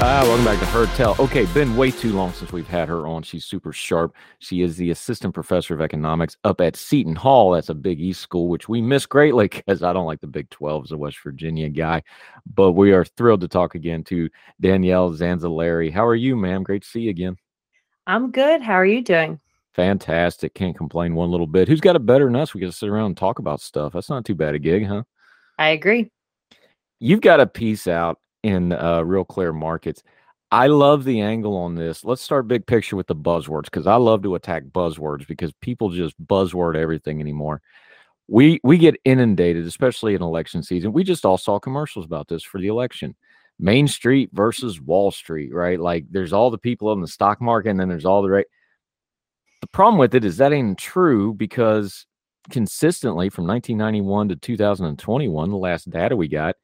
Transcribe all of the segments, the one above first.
Ah, welcome back to Heard Tell. Okay, been way too long since we've had her on. She's super sharp. She is the assistant professor of economics up at Seton Hall. That's a Big East school, which we miss greatly because I don't like the Big 12 as a West Virginia guy. But we are thrilled to talk again to Danielle Zanzalari. How are you, ma'am? Great to see you again. I'm good. How are you doing? Fantastic. Can't complain one little bit. Who's got it better than us? We get to sit around and talk about stuff. That's not too bad a gig, huh? I agree. You've got a piece out in uh, Real Clear Markets. I love the angle on this. Let's start big picture with the buzzwords because I love to attack buzzwords because people just buzzword everything anymore. We we get inundated, especially in election season. We just all saw commercials about this for the election. Main Street versus Wall Street, right? Like there's all the people in the stock market, and then there's all the right. The problem with it is that ain't true because consistently from 1991 to 2021, the last data we got,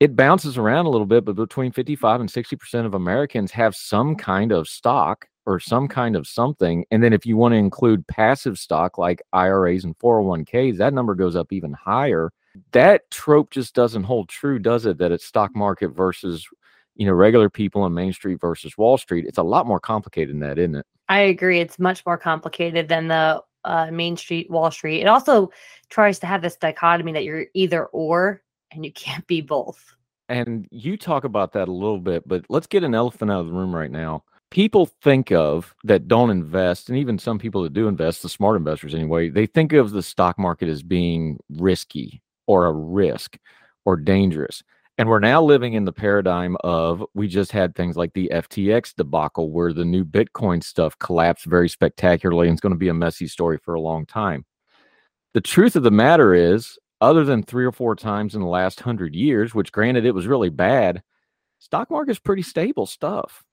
it bounces around a little bit, but between 55 and 60% of Americans have some kind of stock or some kind of something. And then if you want to include passive stock like IRAs and 401ks, that number goes up even higher. That trope just doesn't hold true, does it? That it's stock market versus, you know, regular people on Main Street versus Wall Street. It's a lot more complicated than that, isn't it? I agree. It's much more complicated than the uh, Main Street, Wall Street. It also tries to have this dichotomy that you're either or and you can't be both. And you talk about that a little bit, but let's get an elephant out of the room right now. People think of that don't invest, and even some people that do invest, the smart investors anyway, they think of the stock market as being risky or a risk or dangerous. And we're now living in the paradigm of we just had things like the FTX debacle where the new Bitcoin stuff collapsed very spectacularly and it's going to be a messy story for a long time. The truth of the matter is, other than three or four times in the last hundred years, which granted it was really bad, stock market's pretty stable stuff.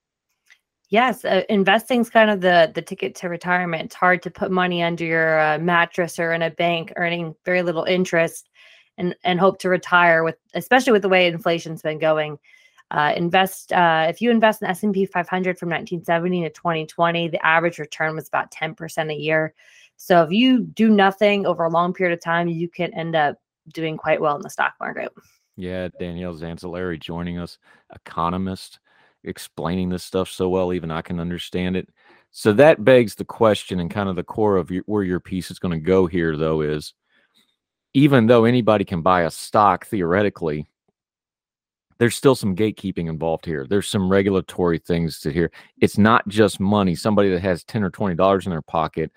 Yes, uh, investing's kind of the the ticket to retirement. It's hard to put money under your uh, mattress or in a bank earning very little interest and and hope to retire with especially with the way inflation's been going uh, invest uh, if you invest in s&p 500 from 1970 to 2020 the average return was about 10% a year so if you do nothing over a long period of time you can end up doing quite well in the stock market yeah danielle zanzalari joining us economist explaining this stuff so well even i can understand it so that begs the question and kind of the core of your, where your piece is going to go here though is even though anybody can buy a stock theoretically, there's still some gatekeeping involved here. There's some regulatory things to here. It's not just money. Somebody that has 10 or 20 dollars in their pocket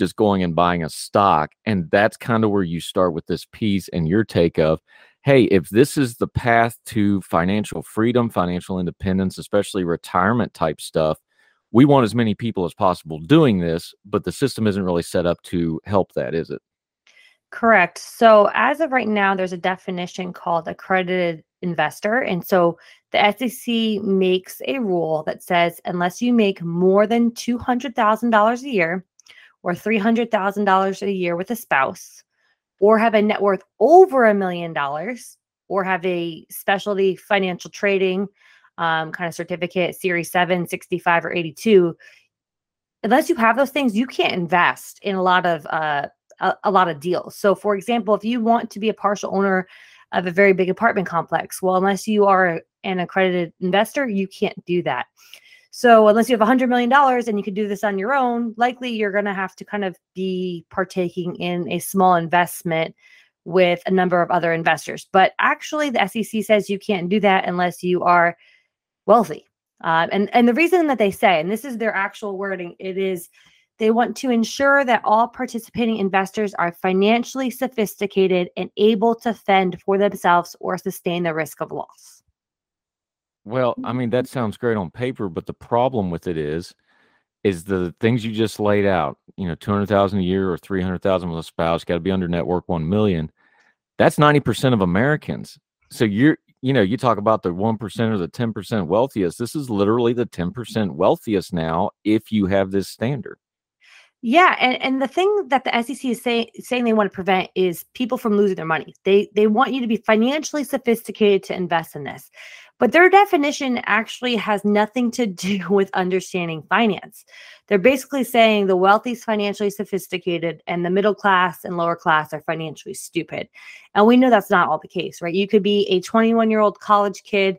just going and buying a stock. And that's kind of where you start with this piece and your take of, hey, if this is the path to financial freedom, financial independence, especially retirement type stuff, we want as many people as possible doing this, but the system isn't really set up to help that, is it? Correct. So as of right now, there's a definition called accredited investor. And so the SEC makes a rule that says unless you make more than $200,000 a year or $300,000 a year with a spouse, or have a net worth over a million dollars, or have a specialty financial trading um, kind of certificate, Series 7, 65, or 82, unless you have those things, you can't invest in a lot of uh, a, a lot of deals. So, for example, if you want to be a partial owner of a very big apartment complex, well, unless you are an accredited investor, you can't do that. So, unless you have $100 million and you can do this on your own, likely you're going to have to kind of be partaking in a small investment with a number of other investors. But actually, the SEC says you can't do that unless you are wealthy. Um, and and the reason that they say, and this is their actual wording, it is they want to ensure that all participating investors are financially sophisticated and able to fend for themselves or sustain the risk of loss. Well, I mean that sounds great on paper, but the problem with it is is the things you just laid out, you know, 200,000 a year or 300,000 with a spouse, got to be under network 1 million. That's 90% of Americans. So you're you know, you talk about the 1% or the 10% wealthiest. This is literally the 10% wealthiest now if you have this standard. Yeah, and, and the thing that the SEC is saying saying they want to prevent is people from losing their money. They they want you to be financially sophisticated to invest in this. But their definition actually has nothing to do with understanding finance. They're basically saying the wealthy is financially sophisticated and the middle class and lower class are financially stupid. And we know that's not all the case, right? You could be a 21 year old college kid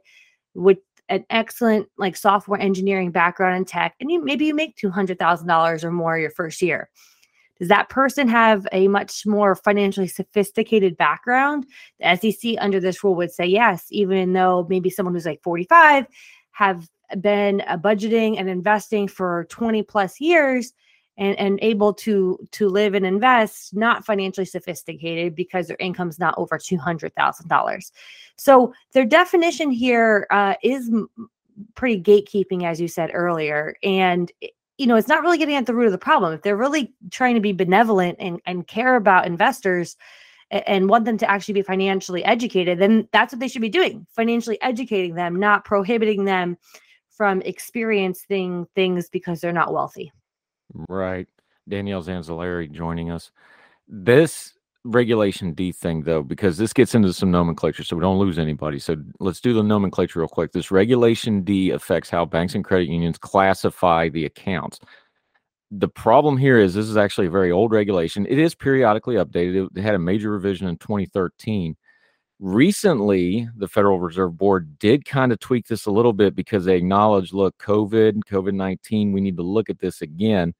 with an excellent like software engineering background in tech and you maybe you make $200,000 or more your first year. Does that person have a much more financially sophisticated background? The SEC under this rule would say yes, even though maybe someone who's like 45 have been uh, budgeting and investing for 20 plus years and, and able to to live and invest not financially sophisticated because their income's not over $200000 so their definition here uh, is pretty gatekeeping as you said earlier and you know it's not really getting at the root of the problem if they're really trying to be benevolent and, and care about investors and want them to actually be financially educated then that's what they should be doing financially educating them not prohibiting them from experiencing things because they're not wealthy Right. Danielle Zanzalari joining us. This regulation D thing, though, because this gets into some nomenclature, so we don't lose anybody. So let's do the nomenclature real quick. This regulation D affects how banks and credit unions classify the accounts. The problem here is this is actually a very old regulation. It is periodically updated. It had a major revision in 2013. Recently, the Federal Reserve Board did kind of tweak this a little bit because they acknowledged, look, COVID, COVID 19, we need to look at this again.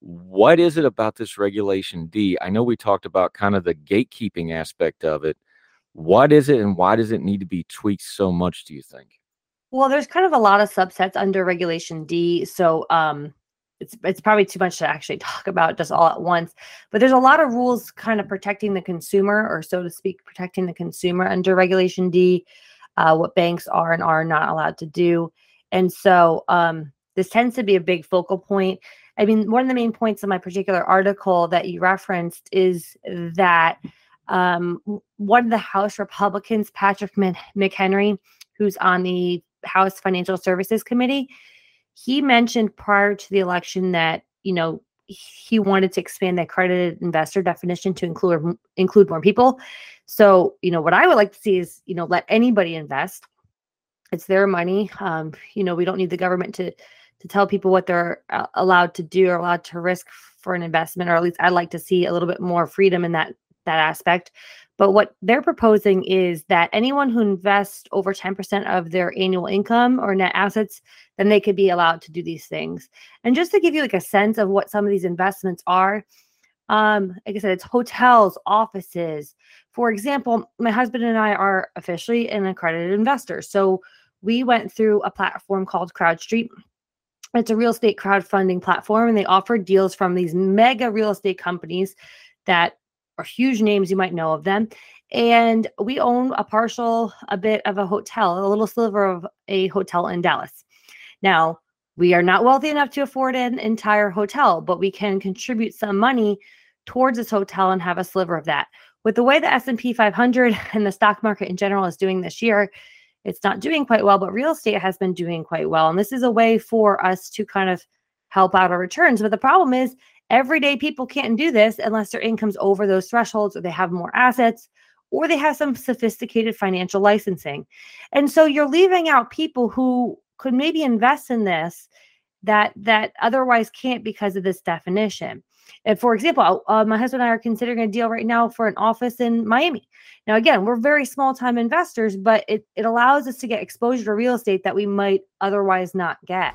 What is it about this Regulation D? I know we talked about kind of the gatekeeping aspect of it. What is it and why does it need to be tweaked so much, do you think? Well, there's kind of a lot of subsets under Regulation D. So, um, it's it's probably too much to actually talk about just all at once but there's a lot of rules kind of protecting the consumer or so to speak protecting the consumer under regulation d uh, what banks are and are not allowed to do and so um, this tends to be a big focal point i mean one of the main points of my particular article that you referenced is that um, one of the house republicans patrick mchenry who's on the house financial services committee he mentioned prior to the election that you know he wanted to expand the accredited investor definition to include include more people. So, you know, what I would like to see is, you know, let anybody invest. It's their money. Um, you know, we don't need the government to to tell people what they're uh, allowed to do or allowed to risk for an investment, or at least I'd like to see a little bit more freedom in that that aspect. But what they're proposing is that anyone who invests over 10% of their annual income or net assets, then they could be allowed to do these things. And just to give you like a sense of what some of these investments are, um, like I said, it's hotels, offices. For example, my husband and I are officially an accredited investor. So we went through a platform called CrowdStreet. It's a real estate crowdfunding platform, and they offer deals from these mega real estate companies that are huge names. You might know of them. And we own a partial, a bit of a hotel, a little sliver of a hotel in Dallas. Now, we are not wealthy enough to afford an entire hotel, but we can contribute some money towards this hotel and have a sliver of that. With the way the S&P 500 and the stock market in general is doing this year, it's not doing quite well, but real estate has been doing quite well. And this is a way for us to kind of help out our returns. But the problem is Everyday people can't do this unless their income's over those thresholds or they have more assets or they have some sophisticated financial licensing. And so you're leaving out people who could maybe invest in this that that otherwise can't because of this definition. And for example, uh, my husband and I are considering a deal right now for an office in Miami. Now, again, we're very small time investors, but it, it allows us to get exposure to real estate that we might otherwise not get.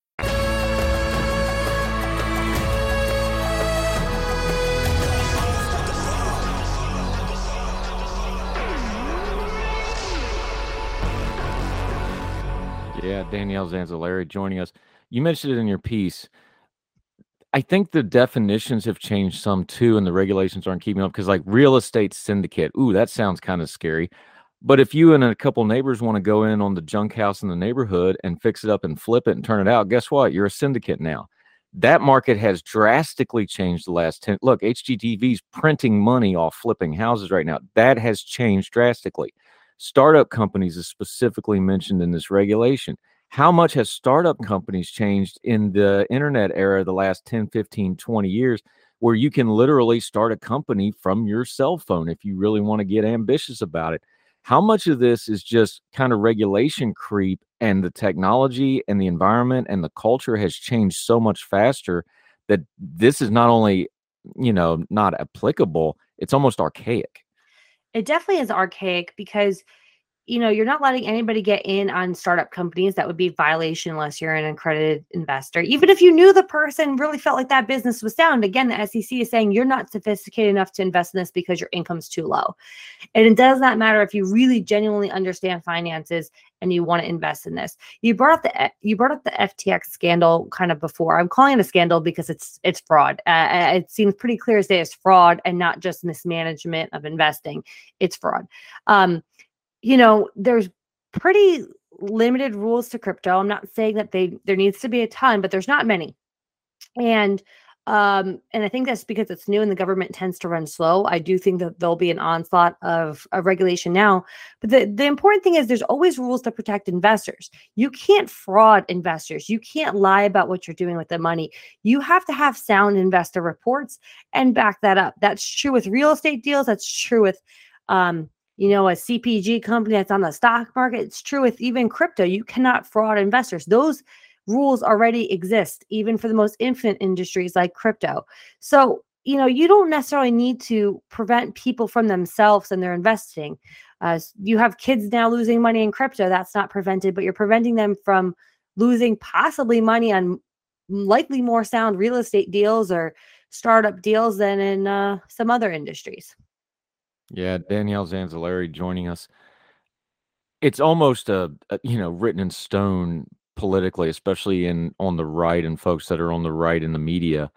Danielle Zanzalari joining us. You mentioned it in your piece. I think the definitions have changed some too, and the regulations aren't keeping up because, like, real estate syndicate, ooh, that sounds kind of scary. But if you and a couple neighbors want to go in on the junk house in the neighborhood and fix it up and flip it and turn it out, guess what? You're a syndicate now. That market has drastically changed the last 10. Look, HGTV's printing money off flipping houses right now. That has changed drastically. Startup companies is specifically mentioned in this regulation. How much has startup companies changed in the internet era the last 10, 15, 20 years, where you can literally start a company from your cell phone if you really want to get ambitious about it? How much of this is just kind of regulation creep and the technology and the environment and the culture has changed so much faster that this is not only, you know, not applicable, it's almost archaic. It definitely is archaic because you know you're not letting anybody get in on startup companies that would be violation unless you're an accredited investor. Even if you knew the person really felt like that business was sound again the sec is saying you're not sophisticated enough to invest in this because your income's too low. And it does not matter if you really genuinely understand finances and you want to invest in this. You brought up the you brought up the ftx scandal kind of before. I'm calling it a scandal because it's it's fraud. Uh, uh, it seems pretty clear as day it's fraud and not just mismanagement of investing. It's fraud. Um, you know, there's pretty limited rules to crypto. I'm not saying that they there needs to be a ton, but there's not many. And um and i think that's because it's new and the government tends to run slow. I do think that there'll be an onslaught of, of regulation now. But the, the important thing is there's always rules to protect investors. You can't fraud investors. You can't lie about what you're doing with the money. You have to have sound investor reports and back that up. That's true with real estate deals. That's true with um you know, a CPG company that's on the stock market. It's true with even crypto. You cannot fraud investors. Those rules already exist, even for the most infinite industries like crypto. So, you know, you don't necessarily need to prevent people from themselves and their investing. Uh, you have kids now losing money in crypto. That's not prevented, but you're preventing them from losing possibly money on likely more sound real estate deals or startup deals than in uh, some other industries. Yeah, Danielle Zanzalari joining us. It's almost a, a you know written in stone politically, especially in on the right and folks that are on the right in the media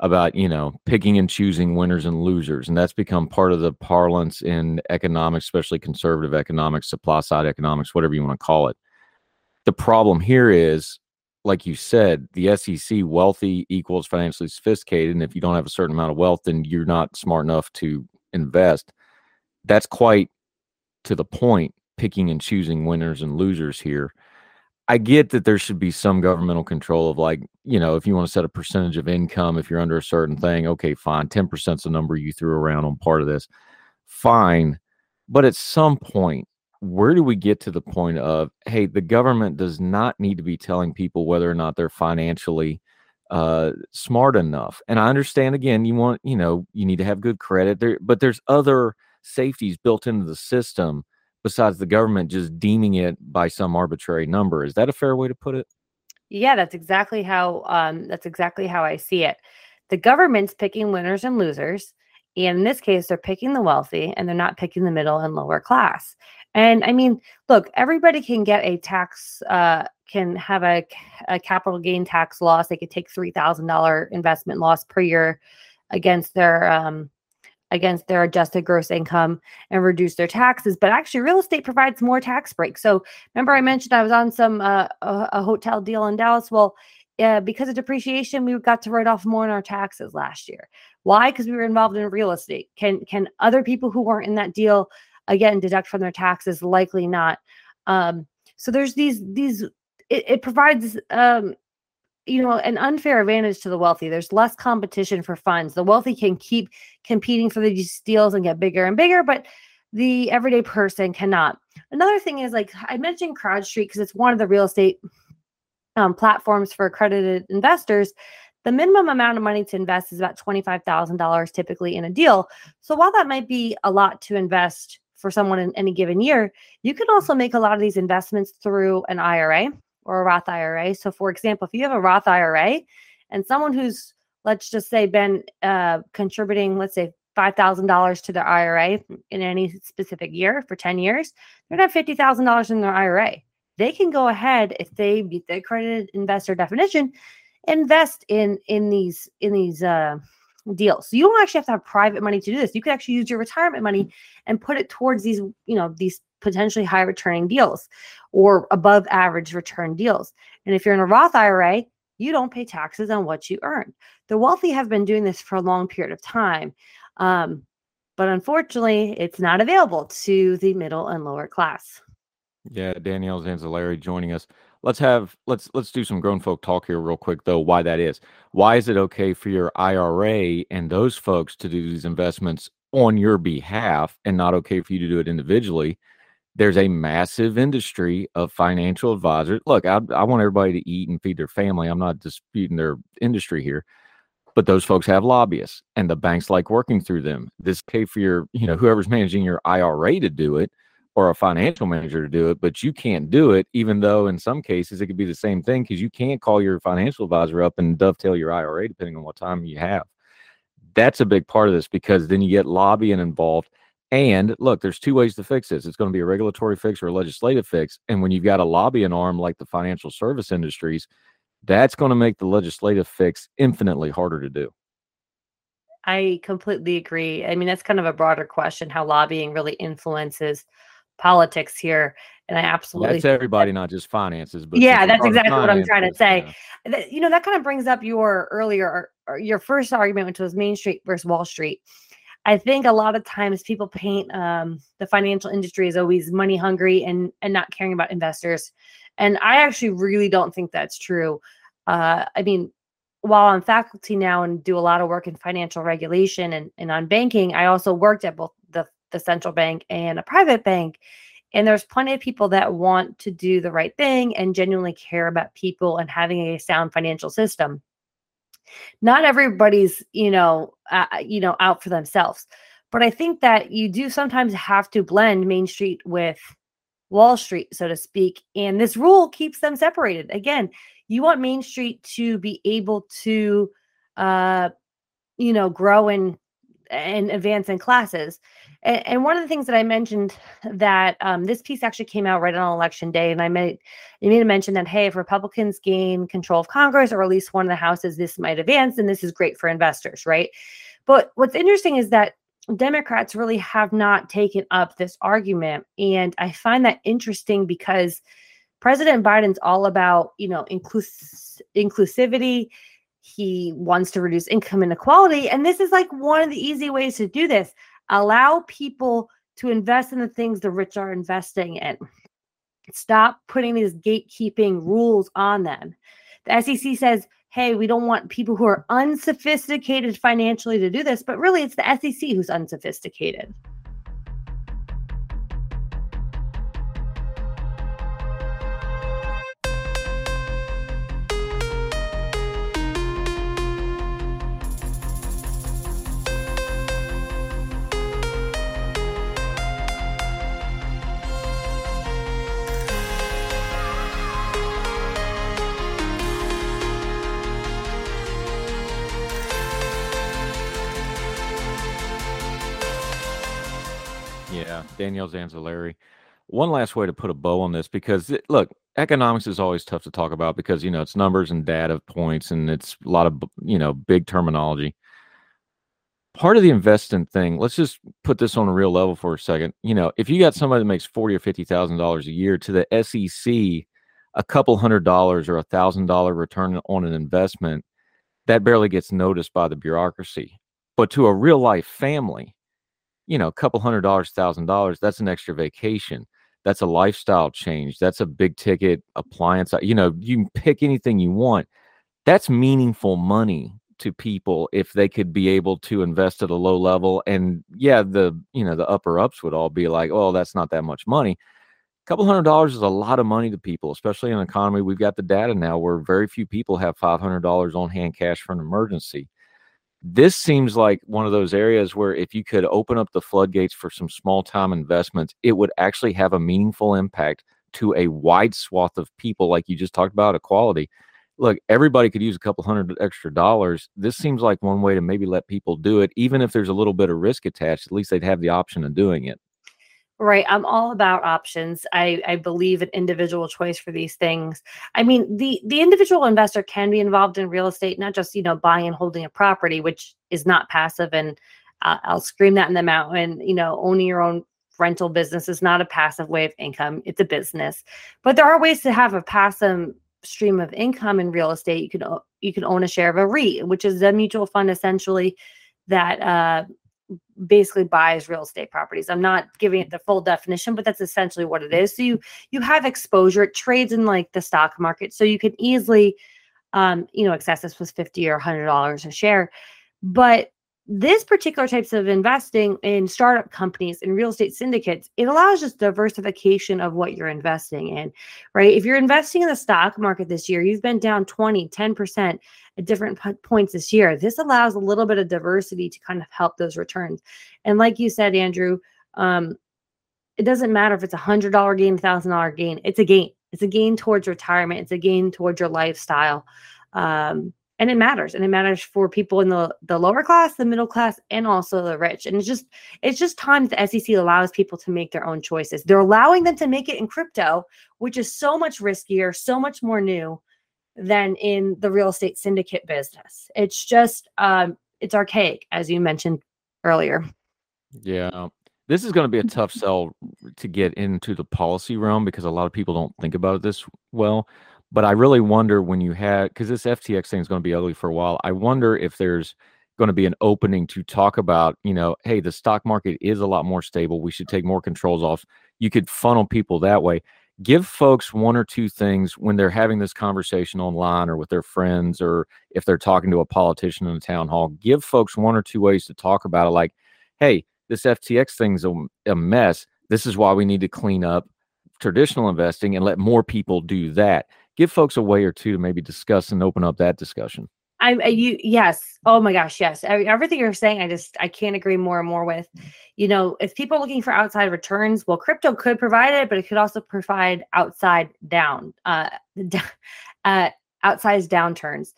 about you know picking and choosing winners and losers, and that's become part of the parlance in economics, especially conservative economics, supply side economics, whatever you want to call it. The problem here is, like you said, the SEC wealthy equals financially sophisticated, and if you don't have a certain amount of wealth, then you're not smart enough to invest that's quite to the point picking and choosing winners and losers here. I get that there should be some governmental control of like, you know, if you want to set a percentage of income, if you're under a certain thing, okay, fine. 10% is the number you threw around on part of this. Fine. But at some point, where do we get to the point of, hey, the government does not need to be telling people whether or not they're financially uh, smart enough? And I understand again, you want, you know, you need to have good credit there, but there's other safeties built into the system besides the government just deeming it by some arbitrary number. Is that a fair way to put it? Yeah, that's exactly how um, that's exactly how I see it. The government's picking winners and losers, and in this case, they're picking the wealthy and they're not picking the middle and lower class. And I mean, look, everybody can get a tax, uh, can have a, a capital gain tax loss. They could take three thousand dollar investment loss per year against their um, against their adjusted gross income and reduce their taxes. But actually, real estate provides more tax breaks. So remember, I mentioned I was on some uh, a, a, hotel deal in Dallas. Well, uh, because of depreciation, we got to write off more in our taxes last year. Why? Because we were involved in real estate. Can can other people who weren't in that deal again deduct from their taxes? Likely not. Um, so there's these these it, it provides um, you know an unfair advantage to the wealthy. There's less competition for funds. The wealthy can keep competing for these deals and get bigger and bigger but the everyday person cannot. Another thing is like i mentioned crowdstreet because it's one of the real estate um, platforms for accredited investors. The minimum amount of money to invest is about $25000 typically in a deal. So while that might be a lot to invest for someone in any given year you can also make a lot of these investments through an ira or a Roth IRA. So, for example, if you have a Roth IRA and someone who's, let's just say, been uh, contributing, let's say, $5,000 to their IRA in any specific year for 10 years, they're going to have $50,000 in their IRA. They can go ahead if they meet the accredited investor definition, invest in in these in these uh, deals. So you don't actually have to have private money to do this. You could actually use your retirement money and put it towards these, you know, these potentially high returning deals or above average return deals. And if you're in a Roth IRA, you don't pay taxes on what you earn. The wealthy have been doing this for a long period of time. Um, but unfortunately, it's not available to the middle and lower class. Yeah, Danielle Zanzalari joining us. Let's have let's let's do some grown folk talk here real quick though. Why that is? Why is it okay for your IRA and those folks to do these investments on your behalf and not okay for you to do it individually? There's a massive industry of financial advisors. Look, I, I want everybody to eat and feed their family. I'm not disputing their industry here, but those folks have lobbyists and the banks like working through them. This pay for your, you know, whoever's managing your IRA to do it or a financial manager to do it, but you can't do it, even though in some cases it could be the same thing because you can't call your financial advisor up and dovetail your IRA depending on what time you have. That's a big part of this because then you get lobbying involved and look, there's two ways to fix this. It's going to be a regulatory fix or a legislative fix. And when you've got a lobbying arm like the financial service industries, that's going to make the legislative fix infinitely harder to do. I completely agree. I mean, that's kind of a broader question how lobbying really influences politics here. And I absolutely that's everybody, that, not just finances. But yeah, that's exactly what I'm trying to say. Yeah. You know, that kind of brings up your earlier, uh, your first argument, which was Main Street versus Wall Street. I think a lot of times people paint um, the financial industry as always money hungry and and not caring about investors, and I actually really don't think that's true. Uh, I mean, while I'm faculty now and do a lot of work in financial regulation and, and on banking, I also worked at both the, the central bank and a private bank. And there's plenty of people that want to do the right thing and genuinely care about people and having a sound financial system not everybody's you know uh, you know out for themselves but i think that you do sometimes have to blend main street with wall street so to speak and this rule keeps them separated. Again you want main street to be able to uh you know grow and and advance in classes and, and, one of the things that I mentioned that um, this piece actually came out right on election day, and I made I made a mention that hey, if Republicans gain control of Congress or at least one of the houses, this might advance, and this is great for investors, right? But what's interesting is that Democrats really have not taken up this argument, and I find that interesting because President Biden's all about you know inclus- inclusivity. He wants to reduce income inequality, and this is like one of the easy ways to do this Allow people to invest in the things the rich are investing in. Stop putting these gatekeeping rules on them. The SEC says, hey, we don't want people who are unsophisticated financially to do this, but really it's the SEC who's unsophisticated. Danielle Zanzalari. One last way to put a bow on this, because it, look, economics is always tough to talk about because you know it's numbers and data points, and it's a lot of you know big terminology. Part of the investing thing, let's just put this on a real level for a second. You know, if you got somebody that makes forty or fifty thousand dollars a year, to the SEC, a couple hundred dollars or a thousand dollar return on an investment, that barely gets noticed by the bureaucracy But to a real life family, you know, a couple hundred dollars, thousand dollars, that's an extra vacation. That's a lifestyle change. That's a big ticket appliance. Uh, you know, you can pick anything you want. That's meaningful money to people if they could be able to invest at a low level. And yeah, the you know the upper ups would all be like, oh, that's not that much money. A couple hundred dollars is a lot of money to people, especially in an economy. We've got the data now where very few people have five hundred dollars on hand cash for an emergency. This seems like one of those areas where if you could open up the floodgates for some small time investments, it would actually have a meaningful impact to a wide swath of people, like you just talked about equality look, everybody could use a couple hundred extra dollars. This seems like one way to maybe let people do it, even if there's a little bit of risk attached. At least they'd have the option of doing it. Right. I'm all about options. I, I believe in individual choice for these things. I mean, the the individual investor can be involved in real estate, not just, you know, buying and holding a property, which is not passive. And uh, I'll scream that in the mountain, you know, owning your own rental business is not a passive way of income. It's a business. But there are ways to have a passive stream of income in real estate, you can you can own a share of a REIT, which is a mutual fund essentially that uh, basically buys real estate properties. I'm not giving it the full definition, but that's essentially what it is. So you you have exposure. It trades in like the stock market, so you can easily, um, you know, access this with fifty or hundred dollars a share. But this particular types of investing in startup companies and real estate syndicates it allows just diversification of what you're investing in right? If you're investing in the stock market this year you've been down 20 10% at different p- points this year. This allows a little bit of diversity to kind of help those returns. And like you said andrew um, it doesn't matter if it's a hundred dollar gain thousand dollar gain it's a gain. It's a gain towards retirement. It's a gain towards your lifestyle. Um, and it matters and it matters for people in the the lower class the middle class and also the rich. And it's just it's just time the sec allows people to make their own choices. They're allowing them to make it in crypto which is so much riskier so much more new than in the real estate syndicate business. It's just um it's archaic as you mentioned earlier. Yeah. This is going to be a tough sell to get into the policy realm because a lot of people don't think about it this well but I really wonder when you had because this FTX thing is going to be ugly for a while. I wonder if there's going to be an opening to talk about, you know, hey, the stock market is a lot more stable. We should take more controls off. You could funnel people that way. Give folks one or two things when they're having this conversation online or with their friends or if they're talking to a politician in a town hall. Give folks one or two ways to talk about it, like, hey, this FTX thing's a, a mess. This is why we need to clean up traditional investing and let more people do that give folks a way or two to maybe discuss and open up that discussion. I, I you yes. Oh my gosh, yes. I, everything you're saying, I just I can't agree more and more with. You know, if people are looking for outside returns, well, crypto could provide it, but it could also provide outside down, uh, uh outsized downturns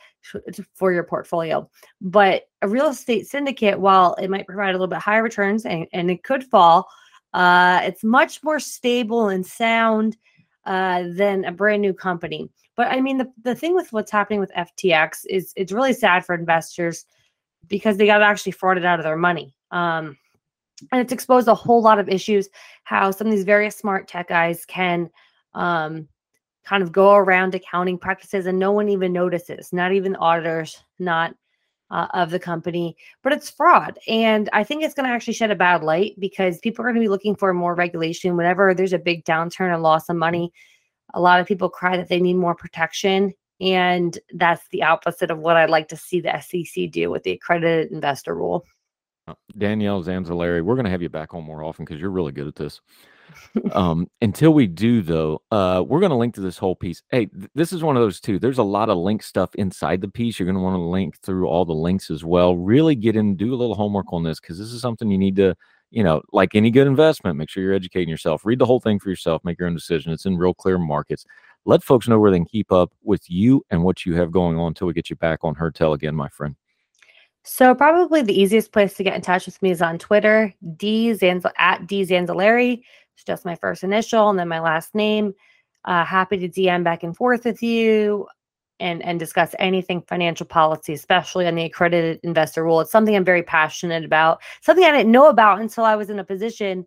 for your portfolio. But a real estate syndicate, while it might provide a little bit higher returns and, and it could fall, uh, it's much more stable and sound uh, than a brand new company. But I mean, the, the thing with what's happening with FTX is it's really sad for investors because they got actually frauded out of their money. Um, and it's exposed a whole lot of issues how some of these very smart tech guys can um, kind of go around accounting practices and no one even notices, not even auditors, not uh, of the company, but it's fraud. And I think it's going to actually shed a bad light because people are going to be looking for more regulation. Whenever there's a big downturn and loss of money, a lot of people cry that they need more protection. And that's the opposite of what I'd like to see the SEC do with the accredited investor rule. Uh, Danielle Zanzalari, we're going to have you back on more often because you're really good at this um, until we do, though, uh, we're going to link to this whole piece. Hey, th- this is one of those too. There's a lot of link stuff inside the piece. You're going to want to link through all the links as well. Really get in, do a little homework on this because this is something you need to, you know, like any good investment, make sure you're educating yourself. Read the whole thing for yourself. Make your own decision. It's in real clear markets. Let folks know where they can keep up with you and what you have going on until we get you back on Heard Tell again, my friend. So probably the easiest place to get in touch with me is on Twitter, D Zanz- at D Zanzalari. It's just my first initial and then my last name. Uh, happy to DM back and forth with you and and discuss anything financial policy, especially on the accredited investor rule. It's something I'm very passionate about. Something I didn't know about until I was in a position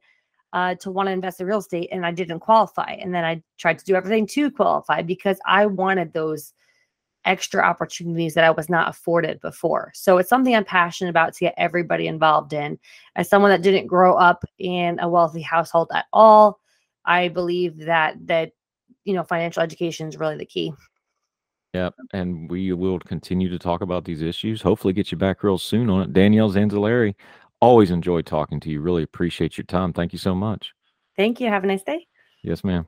uh, to want to invest in real estate and I didn't qualify. And then I tried to do everything to qualify because I wanted those extra opportunities that I was not afforded before. So it's something I'm passionate about to get everybody involved in. As someone that didn't grow up in a wealthy household at all, I believe that that you know financial education is really the key. Yep. And we will continue to talk about these issues. Hopefully, get you back real soon on it. Danielle Zanzalari, always enjoy talking to you. Really appreciate your time. Thank you so much. Thank you. Have a nice day. Yes, ma'am.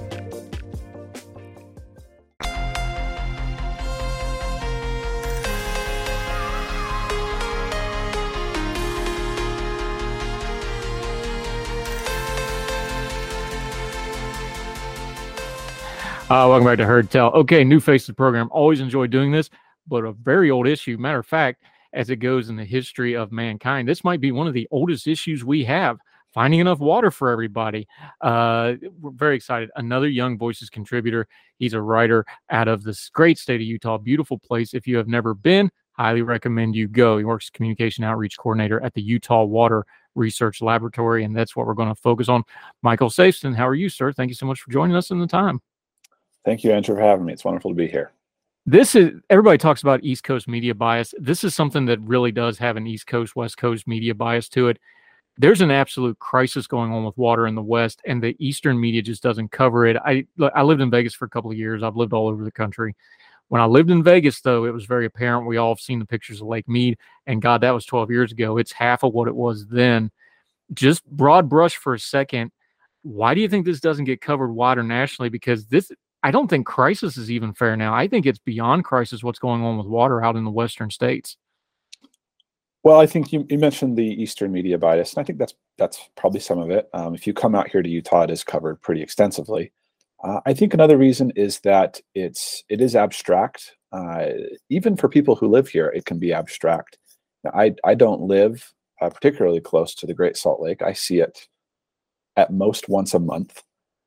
Uh, welcome back to Heard Tell. Okay, new face of the program. Always enjoy doing this, but a very old issue. Matter of fact, as it goes in the history of mankind, this might be one of the oldest issues we have. Finding enough water for everybody. Uh, we're very excited. Another Young Voices contributor. He's a writer out of this great state of Utah. Beautiful place. If you have never been, highly recommend you go. He works communication outreach coordinator at the Utah Water Research Laboratory, and that's what we're going to focus on. Michael Safsten, how are you, sir? Thank you so much for joining us in the time. Thank you, Andrew, for having me. It's wonderful to be here. This is everybody talks about East Coast media bias. This is something that really does have an East Coast, West Coast media bias to it. There's an absolute crisis going on with water in the West, and the Eastern media just doesn't cover it. I I lived in Vegas for a couple of years. I've lived all over the country. When I lived in Vegas, though, it was very apparent. We all have seen the pictures of Lake Mead, and God, that was 12 years ago. It's half of what it was then. Just broad brush for a second. Why do you think this doesn't get covered wider nationally? Because this I don't think crisis is even fair now. I think it's beyond crisis what's going on with water out in the western states. Well, I think you, you mentioned the Eastern media bias, and I think that's that's probably some of it. Um, if you come out here to Utah, it is covered pretty extensively. Uh, I think another reason is that it's it is abstract. Uh, even for people who live here, it can be abstract. Now, I I don't live uh, particularly close to the Great Salt Lake. I see it at most once a month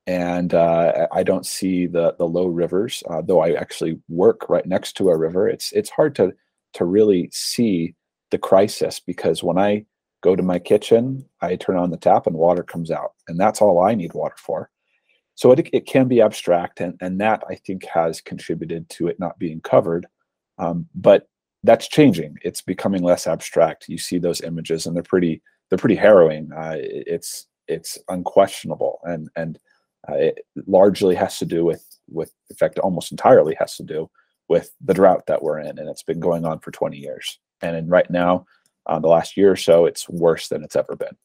and uh, I don't see the the low rivers. Uh, though I actually work right next to a river, it's it's hard to to really see the crisis because when I go to my kitchen, I turn on the tap and water comes out, and that's all I need water for. So it it can be abstract, and and that I think has contributed to it not being covered. Um, but that's changing. It's becoming less abstract. You see those images, and they're pretty they're pretty harrowing. Uh, it's it's unquestionable, and and uh, it largely has to do with with in fact almost entirely has to do with the drought that we're in and it's been going on for 20 years. And right now uh, the last year or so it's worse than it's ever been.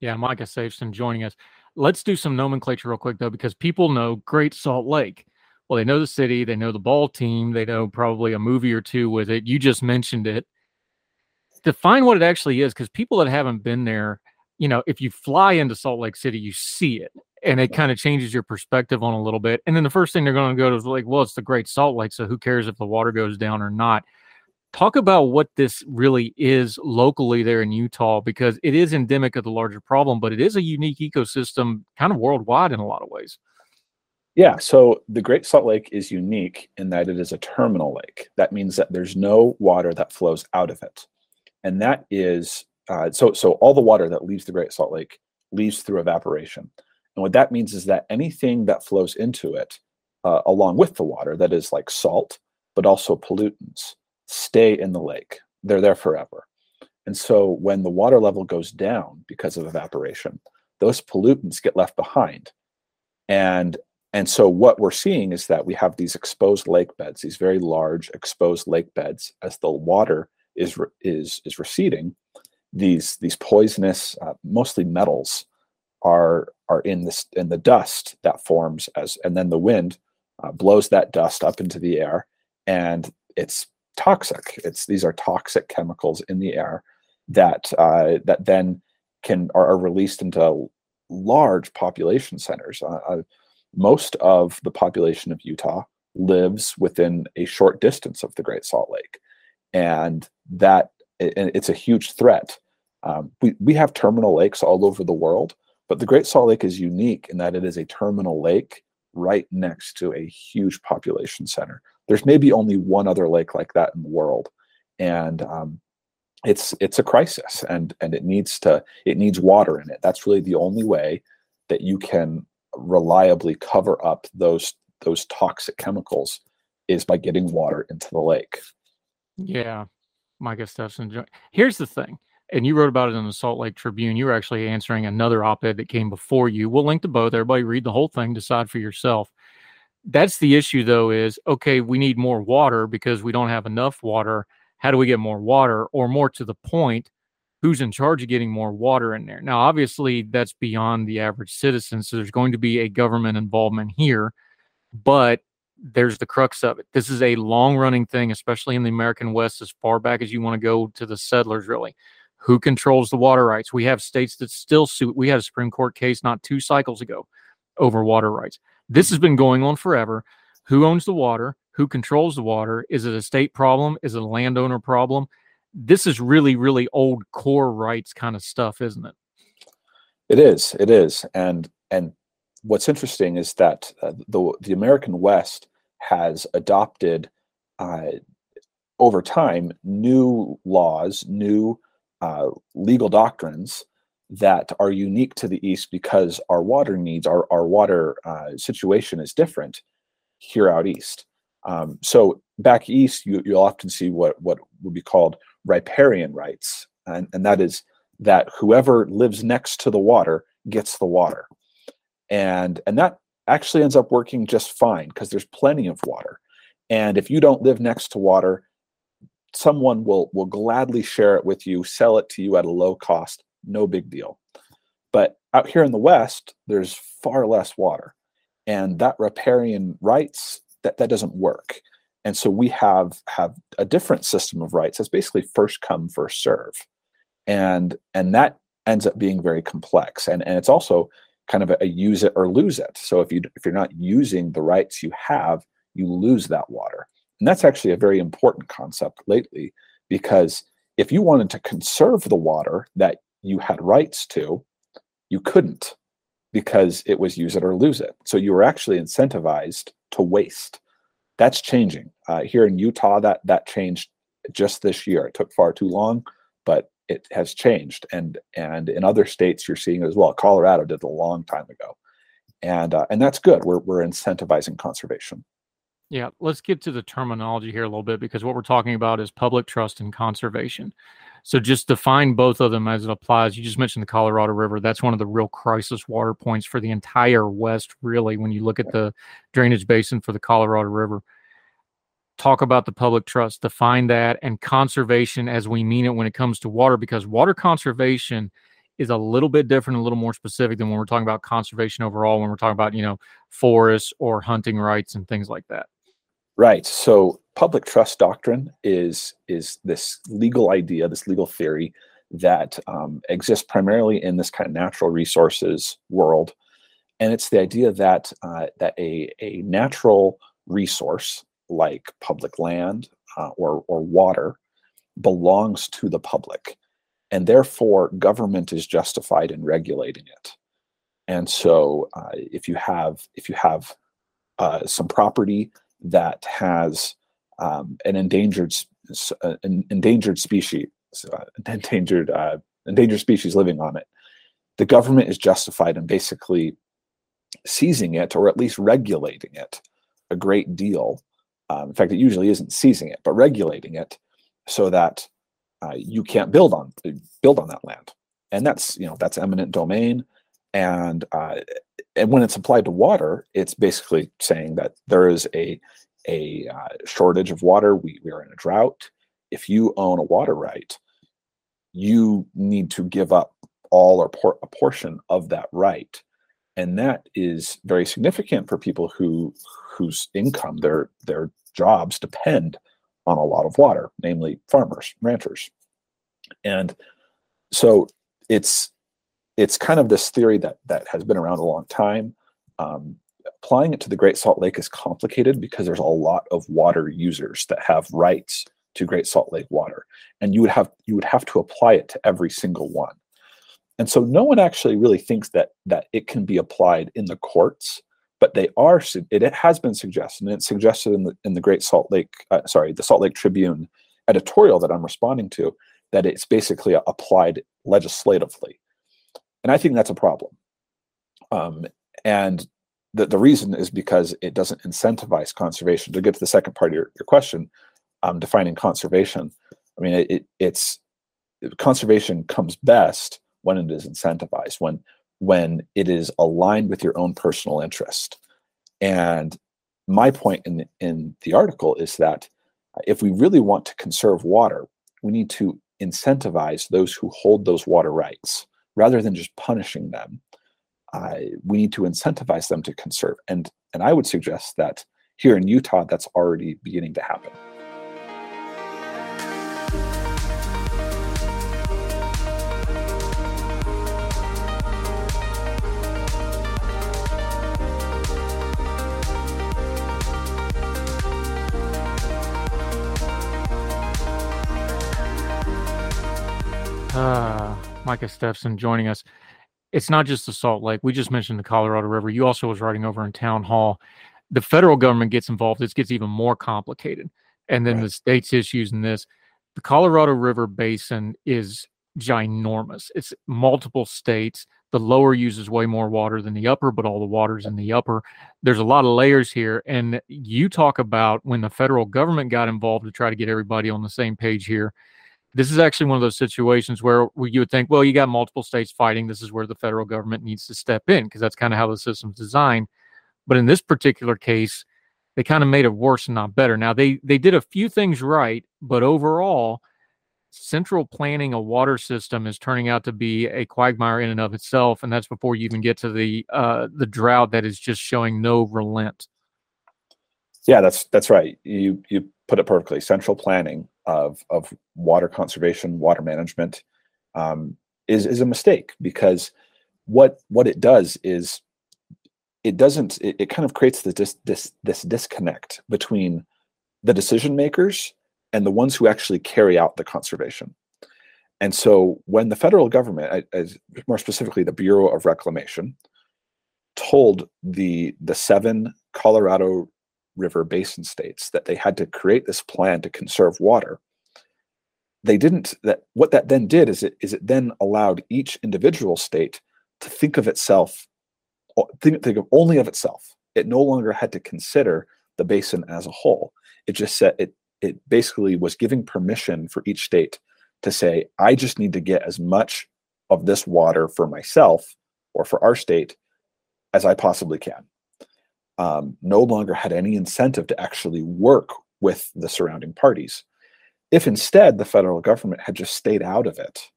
Yeah micah safsten joining us. Let's do some nomenclature real quick though because people know great salt lake. Well they know the city they know the ball team they know probably a movie or two with it. You just mentioned it. Define what it actually is because people that haven't been there you know if you fly into salt lake city you see it and it kind of changes your perspective on a little bit. And then the first thing they're going to go to is like, well, it's the Great Salt Lake, so who cares if the water goes down or not? Talk about what this really is locally there in Utah because it is endemic of the larger problem, but it is a unique ecosystem kind of worldwide in a lot of ways. Yeah, so the Great Salt Lake is unique in that it is a terminal lake. That means that there's no water that flows out of it. And that is uh, so so all the water that leaves the Great Salt Lake leaves through evaporation. And what that means is that anything that flows into it, uh, along with the water, that is like salt, but also pollutants, stay in the lake. They're there forever. And so when the water level goes down because of evaporation, those pollutants get left behind. And and so what we're seeing is that we have these exposed lake beds, these very large exposed lake beds, as the water is is is receding. These these poisonous, uh, mostly metals, are are in this in the dust that forms as and then the wind uh, blows that dust up into the air, and it's toxic. It's these are toxic chemicals in the air that uh, that then can are, released into large population centers. Uh, uh, most of the population of Utah lives within a short distance of the Great Salt Lake, and that it's a huge threat. Um, we we have terminal lakes all over the world, but the Great Salt Lake is unique in that it is a terminal lake right next to a huge population center. There's maybe only one other lake like that in the world, and um, it's it's a crisis, and and it needs to it needs water in it. That's really the only way that you can reliably cover up those those toxic chemicals is by getting water into the lake. Yeah, Micah Safsten. Here's the thing, and you wrote about it in the Salt Lake Tribune. You were actually answering another op-ed that came before you. We'll link to both. Everybody read the whole thing, decide for yourself that's the issue though is okay we need more water because we don't have enough water how do we get more water or more to the point who's in charge of getting more water in there now obviously that's beyond the average citizen so there's going to be a government involvement here but there's the crux of it this is a long running thing especially in the american west as far back as you want to go to the settlers really who controls the water rights we have states that still suit we had a supreme court case not two cycles ago over water rights this has been going on forever. Who owns the water? Who controls the water? Is it a state problem? Is it a landowner problem? This is really, really old core rights kind of stuff, isn't it? It is. It is. And and what's interesting is that uh, the the American West has adopted uh, over time new laws, new uh, legal doctrines that are unique to the East because our water needs, our, our water uh, situation is different here out East. Um, so back East, you, you'll often see what, what would be called riparian rights. And, and that is that whoever lives next to the water gets the water. And, and that actually ends up working just fine because there's plenty of water. And if you don't live next to water, someone will will gladly share it with you, sell it to you at a low cost, no big deal. But out here in the West, there's far less water. And that riparian rights, that, that doesn't work. And so we have have a different system of rights that's basically first come, first serve. And and that ends up being very complex. And, and it's also kind of a, a use it or lose it. So if you if you're not using the rights you have, you lose that water. And that's actually a very important concept lately because if you wanted to conserve the water that you had rights to, you couldn't because it was use it or lose it. So you were actually incentivized to waste. That's changing. Uh, here in Utah, that that changed just this year. It took far too long, but it has changed. And and in other states, you're seeing it as well. Colorado did a long time ago, and uh, and that's good. We're we're incentivizing conservation. Yeah, let's get to the terminology here a little bit because what we're talking about is public trust and conservation. So just define both of them as it applies. You just mentioned the Colorado River. That's one of the real crisis water points for the entire West, really, when you look at the drainage basin for the Colorado River. Talk about the public trust, define that, and conservation as we mean it when it comes to water, because water conservation is a little bit different, a little more specific than when we're talking about conservation overall, when we're talking about, you know, forests or hunting rights and things like that. Right. So public trust doctrine is is this legal idea, this legal theory that um, exists primarily in this kind of natural resources world, and it's the idea that uh, that a a natural resource like public land uh, or or water belongs to the public, and therefore government is justified in regulating it. And so, uh, if you have if you have uh, some property that has um, an endangered uh, an endangered species, uh, endangered uh, endangered species living on it. The government is justified in basically seizing it or at least regulating it a great deal. Um, in fact, it usually isn't seizing it, but regulating it so that uh, you can't build on build on that land, and that's you know that's eminent domain. And uh, and when it's applied to water, it's basically saying that there is a a uh, shortage of water. We, we are in a drought. If you own a water right, you need to give up all or por- a portion of that right and that is very significant for people who whose income their their jobs depend on a lot of water namely farmers ranchers and so it's it's kind of this theory that that has been around a long time. Um, applying it to the great salt lake is complicated because there's a lot of water users that have rights to great salt lake water and you would have you would have to apply it to every single one. And so no one actually really thinks that that it can be applied in the courts but they are it, it has been suggested and it's suggested in the in the great salt lake uh, sorry the salt lake tribune editorial that i'm responding to that it's basically applied legislatively and i think that's a problem. Um, and the, the reason is because it doesn't incentivize conservation. To get to the second part of your, your question um, defining conservation i mean it, it, it's conservation comes best when it is incentivized, when when it is aligned with your own personal interest. And my point in in the article is that if we really want to conserve water, we need to incentivize those who hold those water rights rather than just punishing them. Uh, we need to incentivize them to conserve. And and I would suggest that here in Utah, that's already beginning to happen. Uh, Micah Safsten joining us. It's not just the Salt Lake. We just mentioned the Colorado River. You also was writing over in Town Hall. The federal government gets involved. This gets even more complicated. And then right. the states issues in this. The Colorado River Basin is ginormous. It's multiple states. The lower uses way more water than the upper, but all the water's in the upper. There's a lot of layers here. And you talk about when the federal government got involved to try to get everybody on the same page here this is actually one of those situations where you would think, well, you got multiple states fighting. This is where the federal government needs to step in because that's kind of how the system's designed. But in this particular case, they kind of made it worse and not better. Now they they did a few things right, but overall, central planning a water system is turning out to be a quagmire in and of itself, and that's before you even get to the uh, the drought that is just showing no relent. Yeah, that's that's right. You you put it perfectly. Central planning of of water conservation, water management, um, is is a mistake because what what it does is it doesn't it, it kind of creates this this this disconnect between the decision makers and the ones who actually carry out the conservation. And so when the federal government, as more specifically the Bureau of Reclamation, told the the seven Colorado river basin states that they had to create this plan to conserve water. They didn't that what that then did is it is it then allowed each individual state to think of itself think, think of only of itself. It no longer had to consider the basin as a whole. It just said it it basically was giving permission for each state to say i just need to get as much of this water for myself or for our state as i possibly can um, no longer had any incentive to actually work with the surrounding parties. If instead the federal government had just stayed out of it,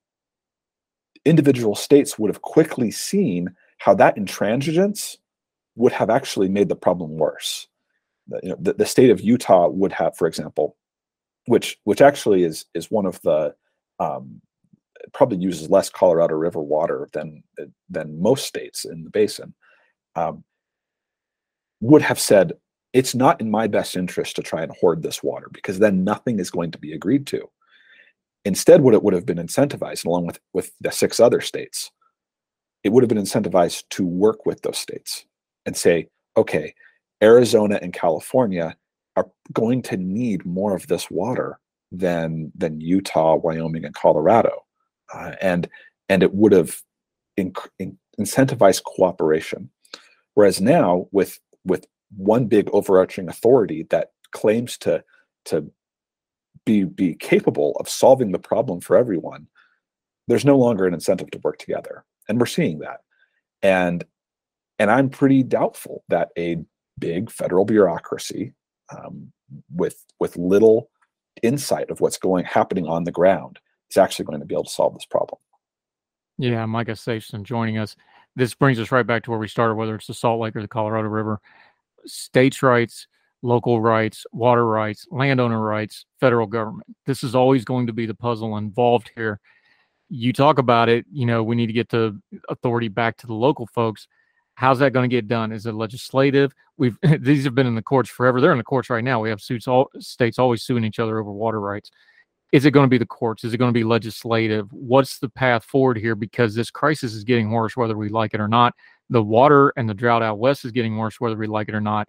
individual states would have quickly seen how that intransigence would have actually made the problem worse. The, you know, the, the state of Utah would have, for example, which which actually is is one of the um, probably uses less Colorado River water than than most states in the basin. Um, would have said, it's not in my best interest to try and hoard this water because then nothing is going to be agreed to. Instead, what it would have been incentivized, along with, with the six other states, it would have been incentivized to work with those states and say, okay, Arizona and California are going to need more of this water than than Utah, Wyoming, and Colorado, uh, and and it would have inc- incentivized cooperation. Whereas now, with with one big overarching authority that claims to to be be capable of solving the problem for everyone there's no longer an incentive to work together. And we're seeing that. And and i'm pretty doubtful that a big federal bureaucracy um, with with little insight of what's going happening on the ground is actually going to be able to solve this problem. Yeah micah Safsten joining us this brings us right back to where we started, whether it's the Salt Lake or the Colorado River. States' rights, local rights, water rights, landowner rights, federal government. This is always going to be the puzzle involved here. You talk about it, you know, we need to get the authority back to the local folks. How's that going to get done? Is it legislative? We've these have been in the courts forever. They're in the courts right now. We have suits all states always suing each other over water rights. Is it going to be the courts? Is it going to be legislative? What's the path forward here? Because this crisis is getting worse, whether we like it or not. The water and the drought out west is getting worse, whether we like it or not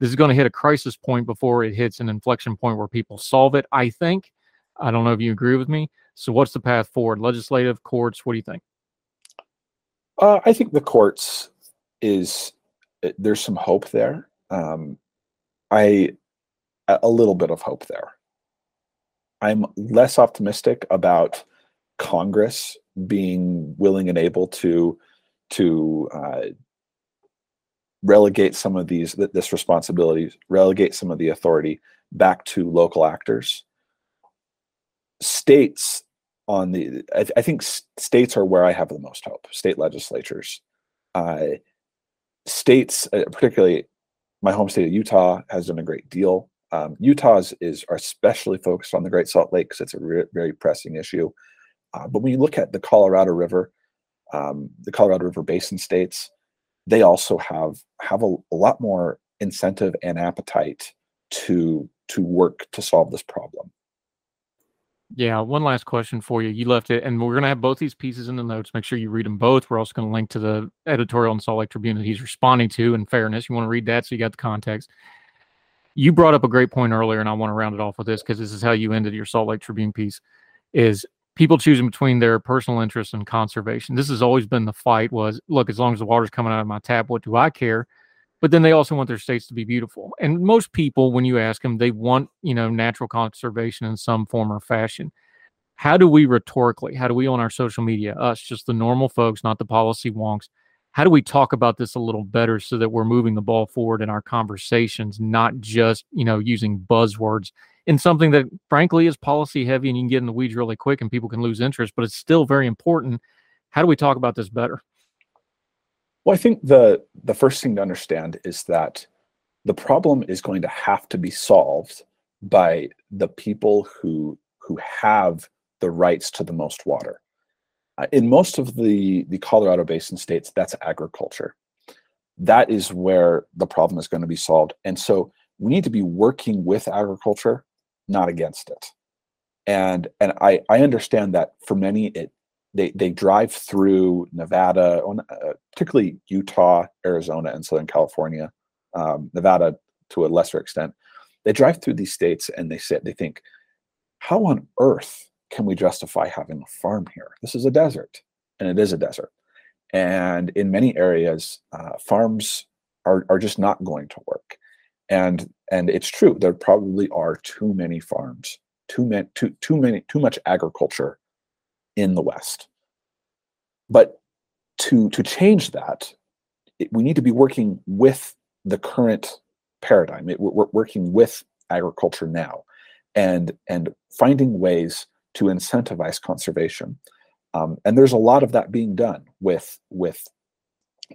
this is going to hit a crisis point before it hits an inflection point where people solve it. I think. I don't know if you agree with me. So, what's the path forward? Legislative courts. What do you think? Uh, I think the courts is eh, there's some hope there. Um, I a little bit of hope there. I'm less optimistic about Congress being willing and able to to uh, relegate some of these this responsibility, relegate some of the authority back to local actors. States on the, I, th- I think states are where I have the most hope. State legislatures, uh, states, uh, particularly my home state of Utah, has done a great deal. Um, Utah's is are especially focused on the Great Salt Lake because it's a re- very pressing issue. Uh, but when you look at the Colorado River, um, the Colorado River Basin states, they also have have a, a lot more incentive and appetite to to work to solve this problem. Yeah, one last question for you. You left it, and we're going to have both these pieces in the notes. Make sure you read them both. We're also going to link to the editorial in Salt Lake Tribune that he's responding to. In fairness, you want to read that so you got the context. You brought up a great point earlier, and I want to round it off with this because this is how you ended your Salt Lake Tribune piece. Is people choosing between their personal interests and conservation. This has always been the fight was look, as long as the water's coming out of my tap, what do I care? But then they also want their states to be beautiful. And most people, when you ask them, they want, you know, natural conservation in some form or fashion. How do we rhetorically, how do we on our social media, us, just the normal folks, not the policy wonks, how do we talk about this a little better so that we're moving the ball forward in our conversations, not just, you know, using buzzwords in something that frankly is policy heavy and you can get in the weeds really quick and people can lose interest, but it's still very important. How do we talk about this better? Well, I think the the first thing to understand is that the problem is going to have to be solved by the people who who have the rights to the most water. In most of the the Colorado Basin states, that's agriculture. That is where the problem is going to be solved, and so we need to be working with agriculture not against it. And and I I understand that for many it they they drive through Nevada, uh, particularly Utah, Arizona, and Southern California, um, Nevada to a lesser extent. They drive through these states and they say they think, how on earth can we justify having a farm here? This is a desert, and it is a desert. And in many areas, uh, farms are are just not going to work and and it's true there probably are too many farms too many too, too many too much agriculture in the west but to to change that it, we need to be working with the current paradigm it, we're working with agriculture now and and finding ways to incentivize conservation um, and there's a lot of that being done with with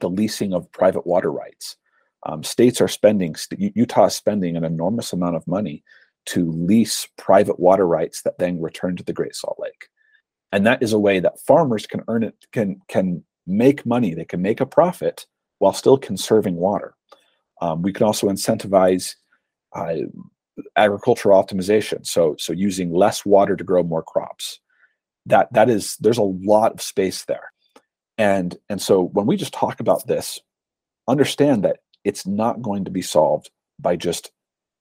the leasing of private water rights um, states are spending, Utah is spending an enormous amount of money to lease private water rights that then return to the Great Salt Lake. And that is a way that farmers can earn it, can, can make money, they can make a profit while still conserving water. Um, we can also incentivize uh, agricultural optimization. So, so using less water to grow more crops. That that is there's a lot of space there. And and so when we just talk about this, understand that it's not going to be solved by just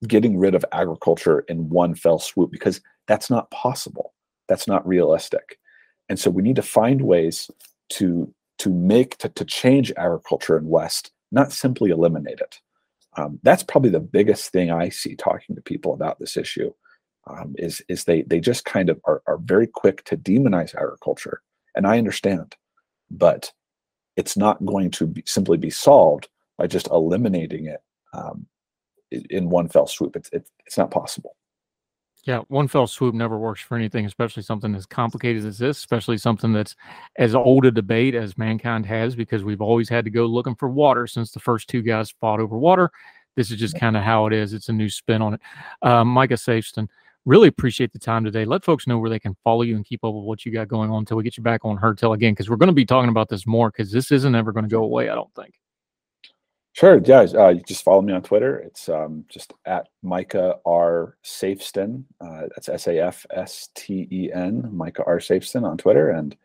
getting rid of agriculture in one fell swoop because that's not possible. That's not realistic. And so we need to find ways to to make to, to change agriculture in West, not simply eliminate it. Um, that's probably the biggest thing I see talking to people about this issue. Um, is is they they just kind of are, are very quick to demonize agriculture, and I understand, but it's not going to be, simply be solved by just eliminating it um, in one fell swoop. It's, it's, it's not possible. Yeah, one fell swoop never works for anything, especially something as complicated as this, especially something that's as old a debate as mankind has, because we've always had to go looking for water since the first two guys fought over water. This is just kind of how it is. It's a new spin on it. Um, Micah Safsten, really appreciate the time today. Let folks know where they can follow you and keep up with what you got going on until we get you back on Heard Tell again, because we're going to be talking about this more because this isn't ever going to go away, I don't think. Sure. Yeah. Uh, you just follow me on Twitter. It's um, just at Micah R. Safsten. Uh, that's S A F S T E N, Micah R. Safsten on Twitter. And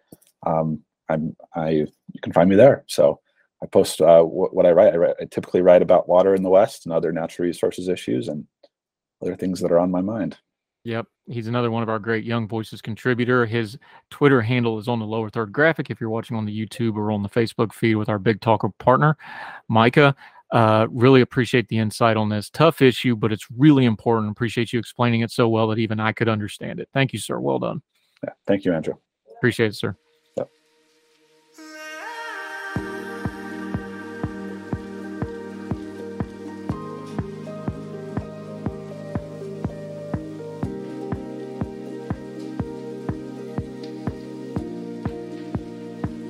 um, I'm, I, you can find me there. So I post uh, what, what I write. I write. I typically write about water in the West and other natural resources issues and other things that are on my mind. Yep. He's another one of our great Young Voices contributor. His Twitter handle is on the lower third graphic if you're watching on the YouTube or on the Facebook feed with our Big Talker partner, Micah. Uh, really appreciate the insight on this tough issue, but it's really important. Appreciate you explaining it so well that even I could understand it. Thank you, sir. Well done. Yeah, thank you, Andrew. Appreciate it, sir.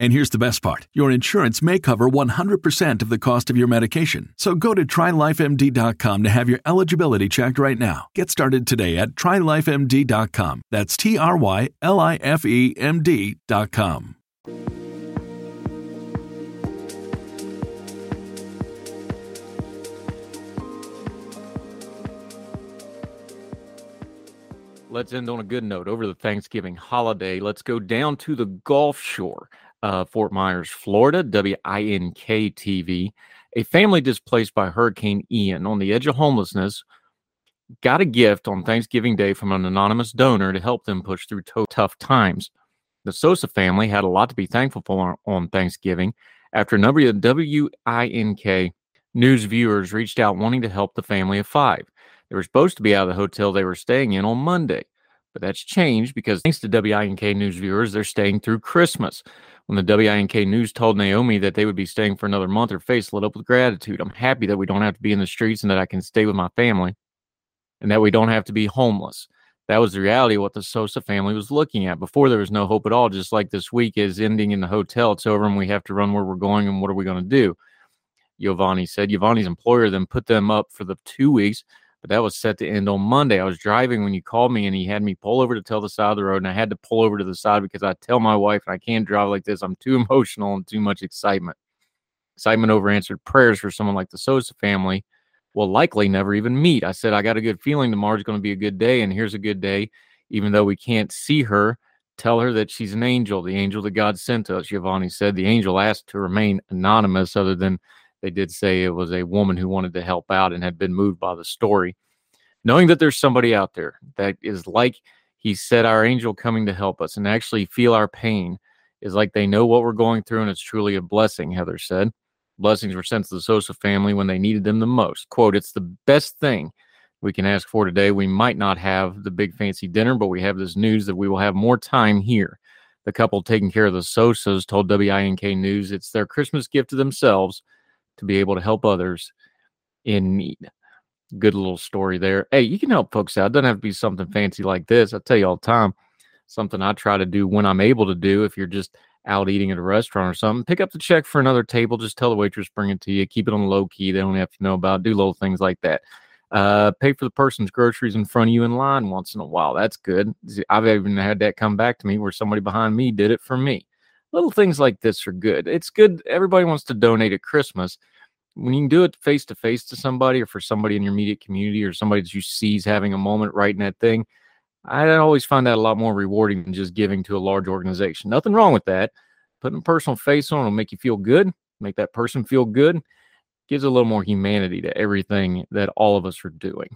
And here's the best part your insurance may cover 100% of the cost of your medication. So go to trylifemd.com to have your eligibility checked right now. Get started today at trylifemd.com. That's T R Y L I F E M D.com. Let's end on a good note. Over the Thanksgiving holiday, let's go down to the Gulf Shore uh, Fort Myers, Florida, WINK TV. A family displaced by Hurricane Ian on the edge of homelessness got a gift on Thanksgiving Day from an anonymous donor to help them push through to- tough times. The Sosa family had a lot to be thankful for on Thanksgiving after a number of WINK news viewers reached out wanting to help the family of five. They were supposed to be out of the hotel they were staying in on Monday, but that's changed because thanks to WINK news viewers, they're staying through Christmas. When the WINK news told Naomi that they would be staying for another month, her face lit up with gratitude. I'm happy that we don't have to be in the streets and that I can stay with my family and that we don't have to be homeless. That was the reality of what the Sosa family was looking at. Before there was no hope at all, just like this week is ending in the hotel. It's over and we have to run where we're going and what are we going to do? Giovanni said. Giovanni's employer then put them up for the two weeks but that was set to end on Monday. I was driving when you called me and he had me pull over to tell the side of the road. And I had to pull over to the side because I tell my wife and I can't drive like this. I'm too emotional and too much excitement. Excitement over answered prayers for someone like the Sosa family will likely never even meet. I said, I got a good feeling tomorrow's going to be a good day. And here's a good day. Even though we can't see her, tell her that she's an angel, the angel that God sent to us. Giovanni said the angel asked to remain anonymous, other than they did say it was a woman who wanted to help out and had been moved by the story. Knowing that there's somebody out there that is like he said, our angel coming to help us and actually feel our pain is like they know what we're going through and it's truly a blessing, Heather said. Blessings were sent to the Sosa family when they needed them the most. Quote, it's the best thing we can ask for today. We might not have the big fancy dinner, but we have this news that we will have more time here. The couple taking care of the Sosas told WINK News it's their Christmas gift to themselves to be able to help others in need. Good little story there. Hey, you can help folks out. It doesn't have to be something fancy like this. I tell you all the time, something I try to do when I'm able to do. If you're just out eating at a restaurant or something, pick up the check for another table. Just tell the waitress bring it to you. Keep it on low key. They don't have to know about. It. Do little things like that. Uh, pay for the person's groceries in front of you in line once in a while. That's good. I've even had that come back to me where somebody behind me did it for me little things like this are good. It's good. Everybody wants to donate at Christmas, when you can do it face to face to somebody or for somebody in your immediate community or somebody that you see is having a moment writing that thing, I always find that a lot more rewarding than just giving to a large organization. Nothing wrong with that. Putting a personal face on it'll make you feel good, make that person feel good, gives a little more humanity to everything that all of us are doing.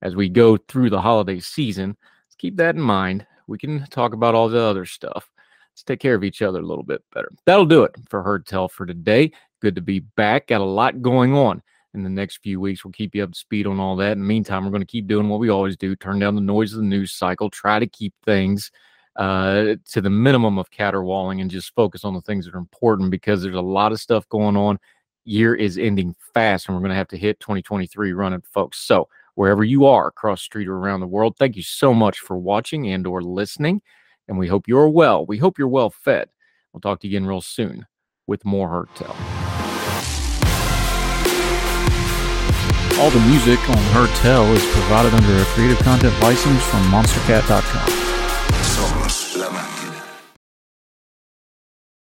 As we go through the holiday season, let's keep that in mind. We can talk about all the other stuff. Let's take care of each other a little bit better. That'll do it for Heard Tell for today. Good to be back. Got a lot going on in the next few weeks. We'll keep you up to speed on all that. In the meantime, we're going to keep doing what we always do turn down the noise of the news cycle, try to keep things uh, to the minimum of caterwauling and just focus on the things that are important because there's a lot of stuff going on. Year is ending fast, and we're going to have to hit 2023 running, folks. So, wherever you are across street or around the world, thank you so much for watching and or listening. And we hope you're well. We hope you're well fed. We'll talk to you again real soon with more Heard Tell. All the music on Heard Tell is provided under a Creative Content license from MonsterCat.com. Somos la banda.